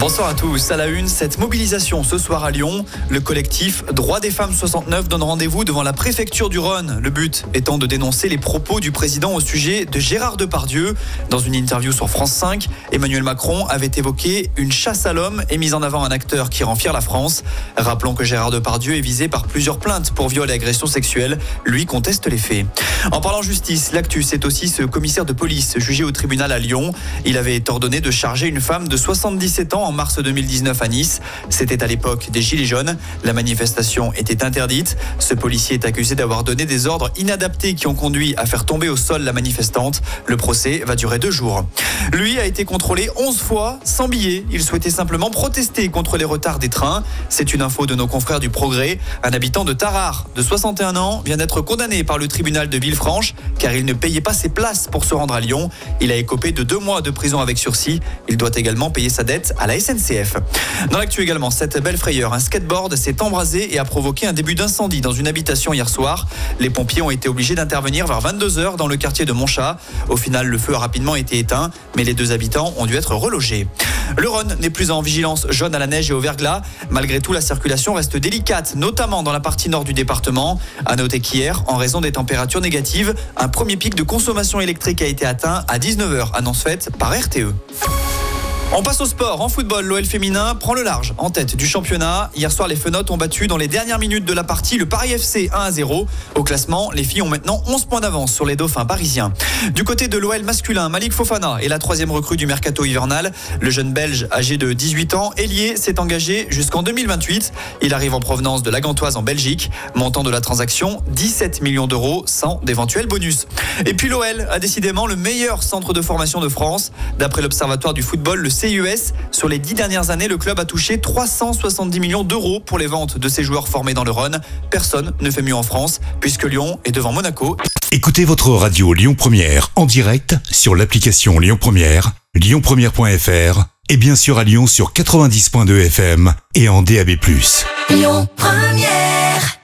Bonsoir à tous. À la une, cette mobilisation ce soir à Lyon. Le collectif Droits des femmes 69 donne rendez-vous devant la préfecture du Rhône. Le but étant de dénoncer les propos du président au sujet de Gérard Depardieu. Dans une interview sur France 5, Emmanuel Macron avait évoqué une chasse à l'homme et mis en avant un acteur qui rend fier la France. Rappelons que Gérard Depardieu est visé par plusieurs plaintes pour viol et agression sexuelle. Lui conteste les faits. En parlant justice, l'actu, c'est aussi ce commissaire de police jugé au tribunal à Lyon. Il avait ordonné de charger une femme de 77 ans mars 2019 à Nice. C'était à l'époque des Gilets jaunes. La manifestation était interdite. Ce policier est accusé d'avoir donné des ordres inadaptés qui ont conduit à faire tomber au sol la manifestante. Le procès va durer deux jours. Lui a été contrôlé 11 fois sans billet. Il souhaitait simplement protester contre les retards des trains. C'est une info de nos confrères du Progrès. Un habitant de Tarare, de 61 ans, vient d'être condamné par le tribunal de Villefranche car il ne payait pas ses places pour se rendre à Lyon. Il a écopé de deux mois de prison avec sursis. Il doit également payer sa dette à la SNCF. Dans l'actu également, cette belle frayeur, un skateboard s'est embrasé et a provoqué un début d'incendie dans une habitation hier soir. Les pompiers ont été obligés d'intervenir vers 22h dans le quartier de Montchat. Au final, le feu a rapidement été éteint, mais les deux habitants ont dû être relogés. Le Rhône n'est plus en vigilance jaune à la neige et au verglas. Malgré tout, la circulation reste délicate, notamment dans la partie nord du département. À noter qu'hier, en raison des températures négatives, un premier pic de consommation électrique a été atteint à 19h, annonce faite par RTE. On passe au sport. En football, l'OL féminin prend le large en tête du championnat. Hier soir, les Fenotes ont battu dans les dernières minutes de la partie le Paris FC 1 à 0. Au classement, les filles ont maintenant 11 points d'avance sur les dauphins parisiens. Du côté de l'OL masculin, Malik Fofana est la troisième recrue du mercato hivernal. Le jeune belge âgé de 18 ans, ailier, s'est engagé jusqu'en 2028. Il arrive en provenance de la Gantoise en Belgique. Montant de la transaction 17 millions d'euros sans d'éventuels bonus. Et puis l'OL a décidément le meilleur centre de formation de France. D'après l'Observatoire du football, le CUS. Sur les dix dernières années, le club a touché 370 millions d'euros pour les ventes de ses joueurs formés dans le Rhône. Personne ne fait mieux en France, puisque Lyon est devant Monaco. Écoutez votre radio Lyon Première en direct sur l'application Lyon Première, lyonpremière.fr et bien sûr à Lyon sur 90.2 FM et en DAB+. Lyon Première